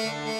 Música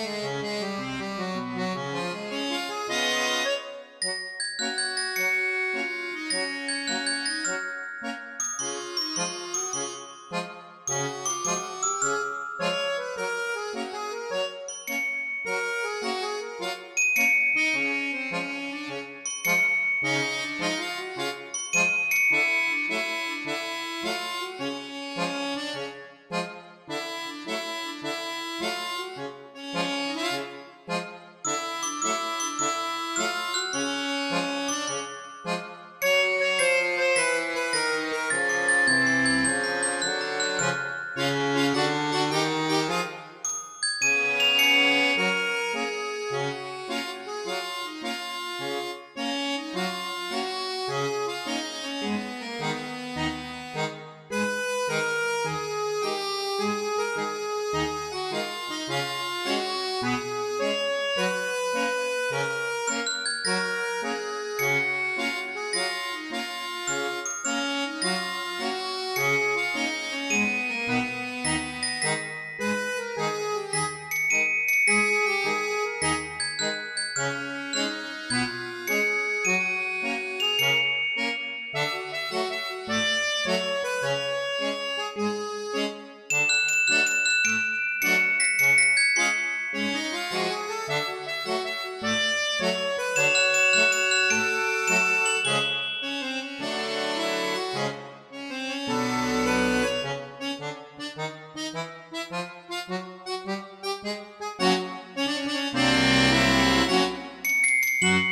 Mm-hmm.